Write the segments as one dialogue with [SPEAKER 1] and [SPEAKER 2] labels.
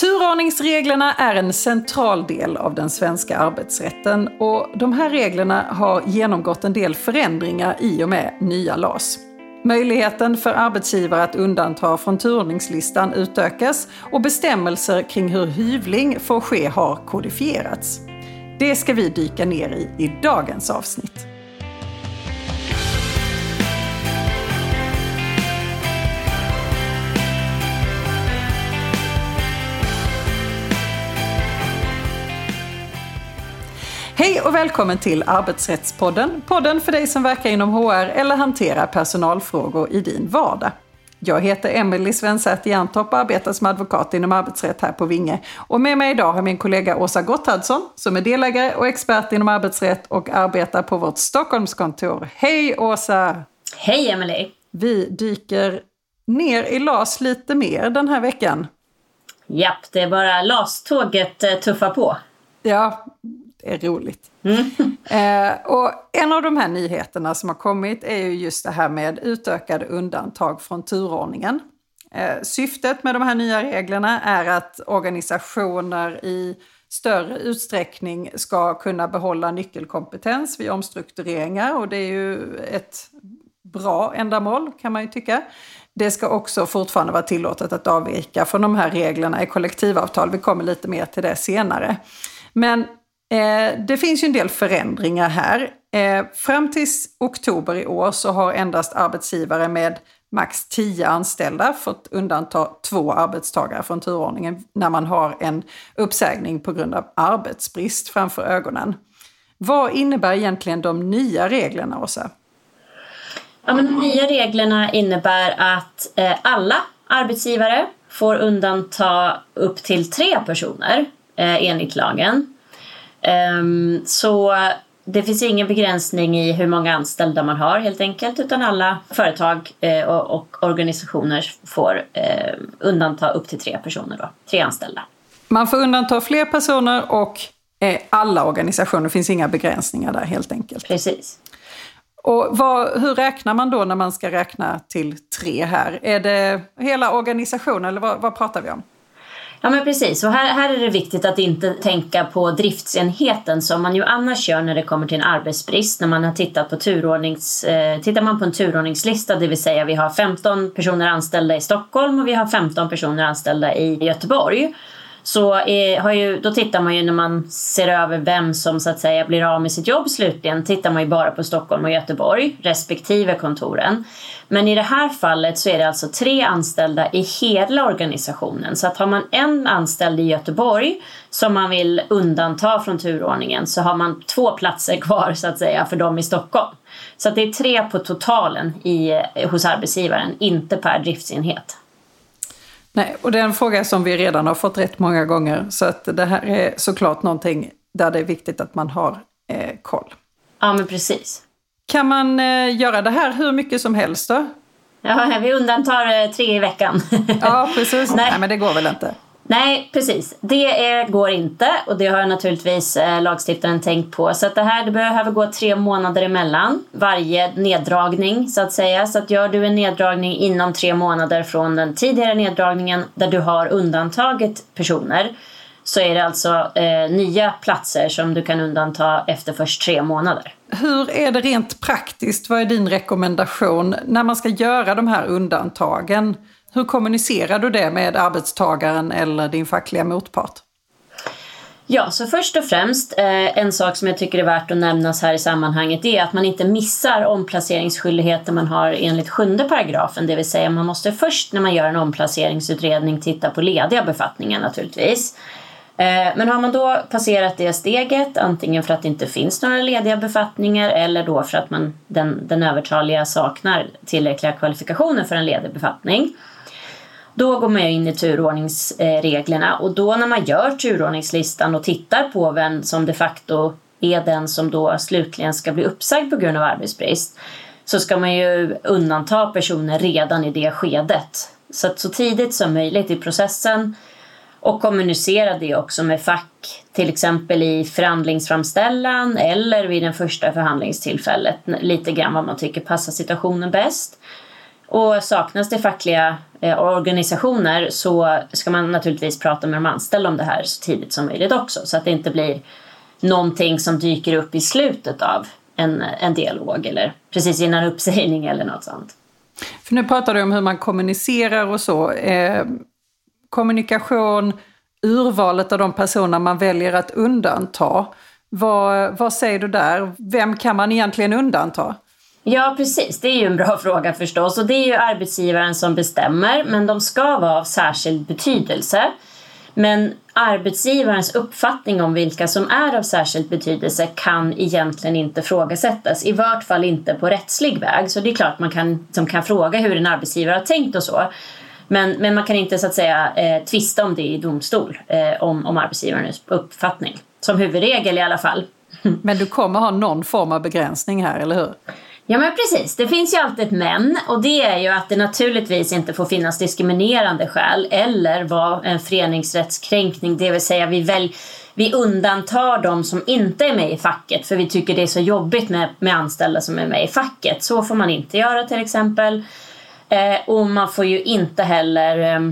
[SPEAKER 1] Turordningsreglerna är en central del av den svenska arbetsrätten och de här reglerna har genomgått en del förändringar i och med nya LAS. Möjligheten för arbetsgivare att undanta från turordningslistan utökas och bestämmelser kring hur hyvling får ske har kodifierats. Det ska vi dyka ner i i dagens avsnitt. Hej och välkommen till Arbetsrättspodden. Podden för dig som verkar inom HR eller hanterar personalfrågor i din vardag. Jag heter Emelie Svensäter Jerntorp och arbetar som advokat inom arbetsrätt här på Vinge. Och med mig idag har min kollega Åsa Gotthardsson som är delägare och expert inom arbetsrätt och arbetar på vårt Stockholmskontor. Hej Åsa!
[SPEAKER 2] Hej Emelie!
[SPEAKER 1] Vi dyker ner i LAS lite mer den här veckan.
[SPEAKER 2] Japp, det är bara LAS-tåget eh, tuffar på.
[SPEAKER 1] Ja, är roligt. Mm. Eh, och en av de här nyheterna som har kommit är ju just det här med utökade undantag från turordningen. Eh, syftet med de här nya reglerna är att organisationer i större utsträckning ska kunna behålla nyckelkompetens vid omstruktureringar och det är ju ett bra ändamål kan man ju tycka. Det ska också fortfarande vara tillåtet att avvika från de här reglerna i kollektivavtal. Vi kommer lite mer till det senare. Men Eh, det finns ju en del förändringar här. Eh, fram till oktober i år så har endast arbetsgivare med max 10 anställda fått undanta två arbetstagare från turordningen när man har en uppsägning på grund av arbetsbrist framför ögonen. Vad innebär egentligen de nya reglerna, Åsa?
[SPEAKER 2] Ja, men de nya reglerna innebär att eh, alla arbetsgivare får undanta upp till tre personer eh, enligt lagen. Um, så det finns ingen begränsning i hur många anställda man har helt enkelt utan alla företag eh, och, organisationer får eh, undanta upp till tre personer, då, tre anställda.
[SPEAKER 1] Man får undanta fler personer och eh, alla organisationer, det finns inga begränsningar där helt enkelt.
[SPEAKER 2] Precis.
[SPEAKER 1] Och vad, hur räknar man då när man ska räkna till tre här? Är det hela organisationen eller vad, vad pratar vi om?
[SPEAKER 2] Ja men precis, och här, här är det viktigt att inte tänka på driftsenheten som man ju annars gör när det kommer till en arbetsbrist. När man har tittat på turordnings, eh, tittar man på en turordningslista, det vill säga vi har 15 personer anställda i Stockholm och vi har 15 personer anställda i Göteborg så är, har ju, då tittar man ju när man ser över vem som så att säga blir av med sitt jobb slutligen tittar man ju bara på Stockholm och Göteborg respektive kontoren. Men i det här fallet så är det alltså tre anställda i hela organisationen. Så att har man en anställd i Göteborg som man vill undanta från turordningen så har man två platser kvar så att säga för dem i Stockholm. Så att det är tre på totalen i, hos arbetsgivaren, inte per driftsenhet.
[SPEAKER 1] Nej, och det är en fråga som vi redan har fått rätt många gånger. Så att det här är såklart någonting där det är viktigt att man har eh, koll.
[SPEAKER 2] Ja, men precis.
[SPEAKER 1] Kan man eh, göra det här hur mycket som helst då?
[SPEAKER 2] Ja, vi undantar eh, tre i veckan.
[SPEAKER 1] ja, precis. Nej. Nej, men det går väl inte?
[SPEAKER 2] Nej, precis. Det är, går inte och det har naturligtvis eh, lagstiftaren tänkt på. Så att det här det behöver gå tre månader emellan varje neddragning så att säga. Så att gör du en neddragning inom tre månader från den tidigare neddragningen där du har undantagit personer så är det alltså eh, nya platser som du kan undanta efter först tre månader.
[SPEAKER 1] Hur är det rent praktiskt? Vad är din rekommendation när man ska göra de här undantagen? Hur kommunicerar du det med arbetstagaren eller din fackliga motpart?
[SPEAKER 2] Ja, så först och främst, eh, en sak som jag tycker är värt att nämnas här i sammanhanget är att man inte missar omplaceringsskyldigheten man har enligt sjunde paragrafen. Det vill säga man måste först när man gör en omplaceringsutredning titta på lediga befattningar naturligtvis. Eh, men har man då passerat det steget, antingen för att det inte finns några lediga befattningar eller då för att man, den, den övertaliga saknar tillräckliga kvalifikationer för en ledig befattning, då går man in i turordningsreglerna och då när man gör turordningslistan och tittar på vem som de facto är den som då slutligen ska bli uppsagd på grund av arbetsbrist så ska man ju undanta personer redan i det skedet. Så att så tidigt som möjligt i processen och kommunicera det också med fack, till exempel i förhandlingsframställan eller vid den första förhandlingstillfället, lite grann vad man tycker passar situationen bäst. Och saknas det fackliga Eh, organisationer så ska man naturligtvis prata med de anställda om det här så tidigt som möjligt också så att det inte blir någonting som dyker upp i slutet av en, en dialog eller precis innan uppsägning eller något sånt.
[SPEAKER 1] För nu pratar du om hur man kommunicerar och så. Eh, kommunikation, urvalet av de personer man väljer att undanta. Vad, vad säger du där? Vem kan man egentligen undanta?
[SPEAKER 2] Ja, precis. Det är ju en bra fråga förstås. Och det är ju arbetsgivaren som bestämmer, men de ska vara av särskild betydelse. Men arbetsgivarens uppfattning om vilka som är av särskild betydelse kan egentligen inte frågasättas. I vart fall inte på rättslig väg. Så det är klart man kan, som kan fråga hur en arbetsgivare har tänkt och så. Men, men man kan inte så att säga eh, tvista om det i domstol eh, om, om arbetsgivarens uppfattning. Som huvudregel i alla fall.
[SPEAKER 1] Men du kommer ha någon form av begränsning här, eller hur?
[SPEAKER 2] Ja men precis, det finns ju alltid ett men och det är ju att det naturligtvis inte får finnas diskriminerande skäl eller vara en föreningsrättskränkning, det vill säga vi, väl, vi undantar de som inte är med i facket för vi tycker det är så jobbigt med, med anställda som är med i facket. Så får man inte göra till exempel. Eh, och man får ju inte heller, eh,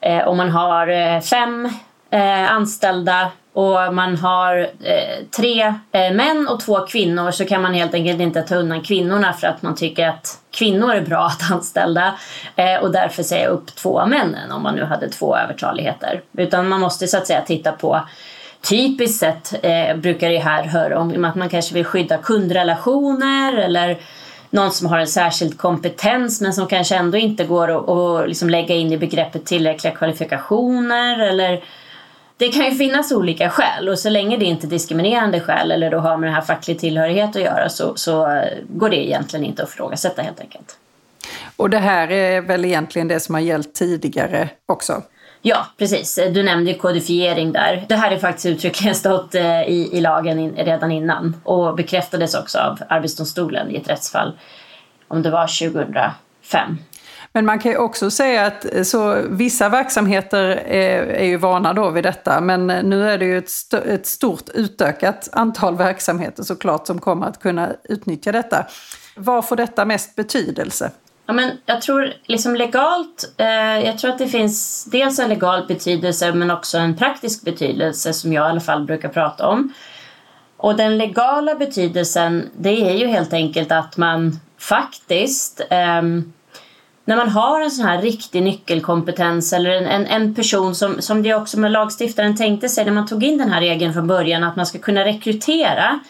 [SPEAKER 2] eh om man har eh, fem eh, anställda och man har eh, tre eh, män och två kvinnor så kan man helt enkelt inte ta undan kvinnorna för att man tycker att kvinnor är bra att anställa eh, och därför säga upp två av männen om man nu hade två övertaligheter. Utan man måste så att säga titta på Typiskt sett eh, brukar det här höra om att man kanske vill skydda kundrelationer eller någon som har en särskild kompetens men som kanske ändå inte går att liksom lägga in i begreppet tillräckliga kvalifikationer eller det kan ju finnas olika skäl och så länge det inte är diskriminerande skäl eller då har med den här facklig tillhörighet att göra så, så går det egentligen inte att ifrågasätta helt enkelt.
[SPEAKER 1] Och det här är väl egentligen det som har gällt tidigare också?
[SPEAKER 2] Ja, precis. Du nämnde kodifiering där. Det här är faktiskt uttryckligen stått eh, i, i lagen in, redan innan och bekräftades också av Arbetsdomstolen i ett rättsfall om det var 2005.
[SPEAKER 1] Men man kan ju också säga att eh, så, vissa verksamheter är, är ju vana då vid detta, men eh, nu är det ju ett, st ett stort utökat antal verksamheter såklart som kommer att kunna utnyttja detta. Vad får detta mest betydelse?
[SPEAKER 2] Ja, men jag tror liksom legalt, eh, jag tror att det finns dels en legal betydelse men också en praktisk betydelse som jag i alla fall brukar prata om. Och den legala betydelsen det är ju helt enkelt att man faktiskt eh, när man har en sån här riktig nyckelkompetens eller en, en, en, person som, som det också med lagstiftaren tänkte sig när man tog in den här regeln från början att man ska kunna rekrytera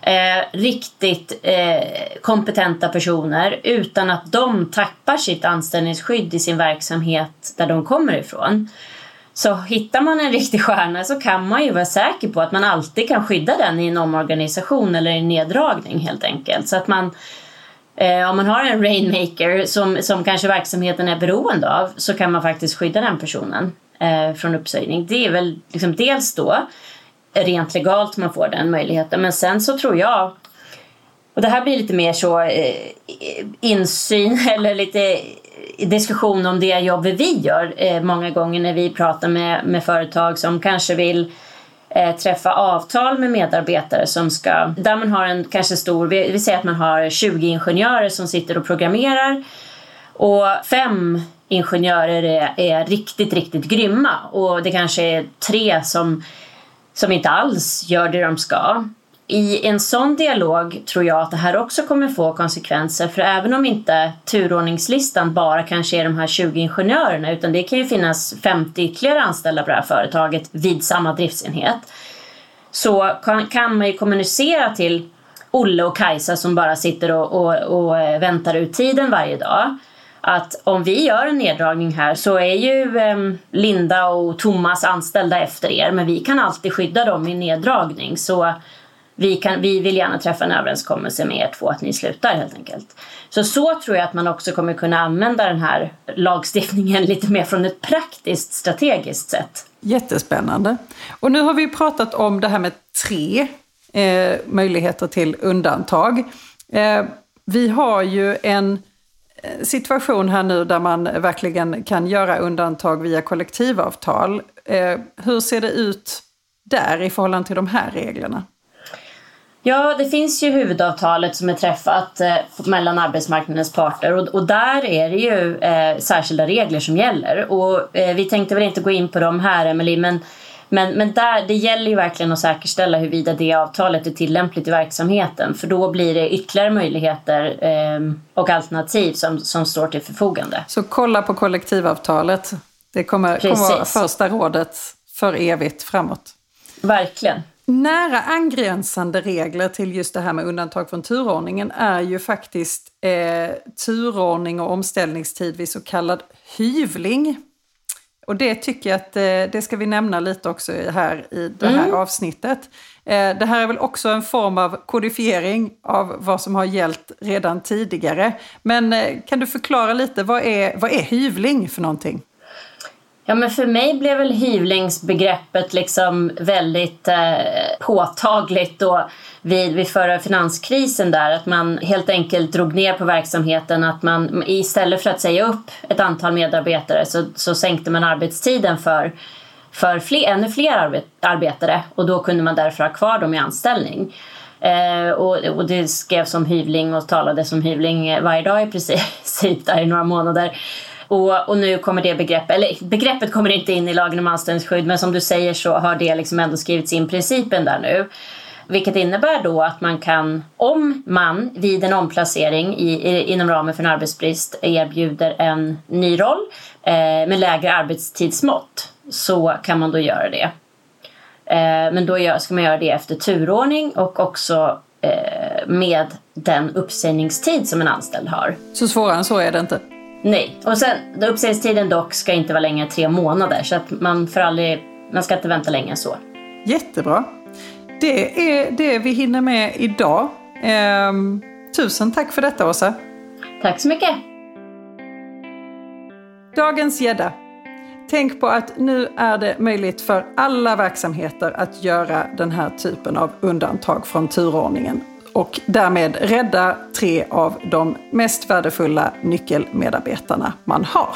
[SPEAKER 2] eh, riktigt eh, kompetenta personer utan att de tappar sitt anställningsskydd i sin verksamhet där de kommer ifrån. Så hittar man en riktig stjärna så kan man ju vara säker på att man alltid kan skydda den i en omorganisation eller en neddragning helt enkelt. Så att man Eh, om man har en rainmaker som, som kanske verksamheten är beroende av så kan man faktiskt skydda den personen eh, från uppsägning. Det är väl liksom dels då rent legalt man får den möjligheten men sen så tror jag och det här blir lite mer så eh, insyn eller lite diskussion om det jobbet vi gör eh, många gånger när vi pratar med, med företag som kanske vill eh, träffa avtal med medarbetare som ska, där man har en kanske stor, vi, vi säger att man har 20 ingenjörer som sitter och programmerar. Och fem ingenjörer är, är riktigt, riktigt grymma. Och det kanske är tre som, som inte alls gör det de ska i en sån dialog tror jag att det här också kommer få konsekvenser. För även om inte turordningslistan bara kanske är de här 20 ingenjörerna utan det kan ju finnas 50 ytterligare anställda på det här företaget vid samma driftsenhet så kan, kan man ju kommunicera till Olle och Kajsa som bara sitter och, och, och väntar ut tiden varje dag att om vi gör en neddragning här så är ju eh, Linda och Thomas anställda efter er men vi kan alltid skydda dem i neddragning. Så vi, kan, vi vill gärna träffa en överenskommelse med er två att ni slutar helt enkelt. Så så tror jag att man också kommer kunna använda den här lagstiftningen lite mer från ett praktiskt strategiskt sätt.
[SPEAKER 1] Jättespännande. Och nu har vi pratat om det här med tre eh, möjligheter till undantag. Eh, vi har ju en eh, situation här nu där man verkligen kan göra undantag via kollektivavtal. Eh, hur ser det ut där i förhållande till de här reglerna?
[SPEAKER 2] Ja, det finns ju huvudavtalet som är träffat eh, mellan arbetsmarknadens parter och, och där är det ju eh, särskilda regler som gäller. Och eh, vi tänkte väl inte gå in på dem här, Emily, men men, men där, det gäller ju verkligen att säkerställa huruvida det avtalet är tillämpligt i verksamheten för då blir det ytterligare möjligheter eh, och alternativ som, som står till förfogande.
[SPEAKER 1] Så kolla på kollektivavtalet. Det kommer, kommer vara första rådet för evigt framåt.
[SPEAKER 2] Verkligen.
[SPEAKER 1] Nära angränsande regler till just det här med undantag från turordningen är ju faktiskt eh, turordning och omställningstid vid så kallad hyvling. Och det tycker jag att eh, det ska vi nämna lite också här i det här mm. avsnittet. Eh, det här är väl också en form av kodifiering av vad som har gällt redan tidigare. Men eh, kan du förklara lite, vad är, vad är hyvling för någonting?
[SPEAKER 2] Ja, men för mig blev väl hyvlingsbegreppet liksom väldigt eh, påtagligt då vid, vid förra finanskrisen där att man helt enkelt drog ner på verksamheten att man istället för att säga upp ett antal medarbetare så, så sänkte man arbetstiden för för fler, ännu fler arbetare och då kunde man därför ha kvar dem i anställning. Eh, och, och det skrevs om hyvling och talades om hyvling eh, varje dag i princip typ där i några månader. Och, och nu kommer det begreppet, eller begreppet kommer inte in i lagen om anställningsskydd men som du säger så har det liksom ändå skrivits in principen där nu. Vilket innebär då att man kan, om man vid en omplacering i, i, inom ramen för en arbetsbrist erbjuder en ny roll eh, med lägre arbetstidsmått så kan man då göra det. Eh, men då gör, ska man göra det efter turordning och också eh, med den uppsägningstid som en anställd har.
[SPEAKER 1] Så svårare än så är det inte?
[SPEAKER 2] Nej, och sen uppsägningstiden dock ska inte vara längre än tre månader så att man, för aldrig, man ska inte vänta längre än så.
[SPEAKER 1] Jättebra. Det är det vi hinner med idag. Ehm, tusen tack för detta Åsa.
[SPEAKER 2] Tack så mycket.
[SPEAKER 1] Dagens gädda. Tänk på att nu är det möjligt för alla verksamheter att göra den här typen av undantag från turordningen och därmed rädda tre av de mest värdefulla nyckelmedarbetarna man har.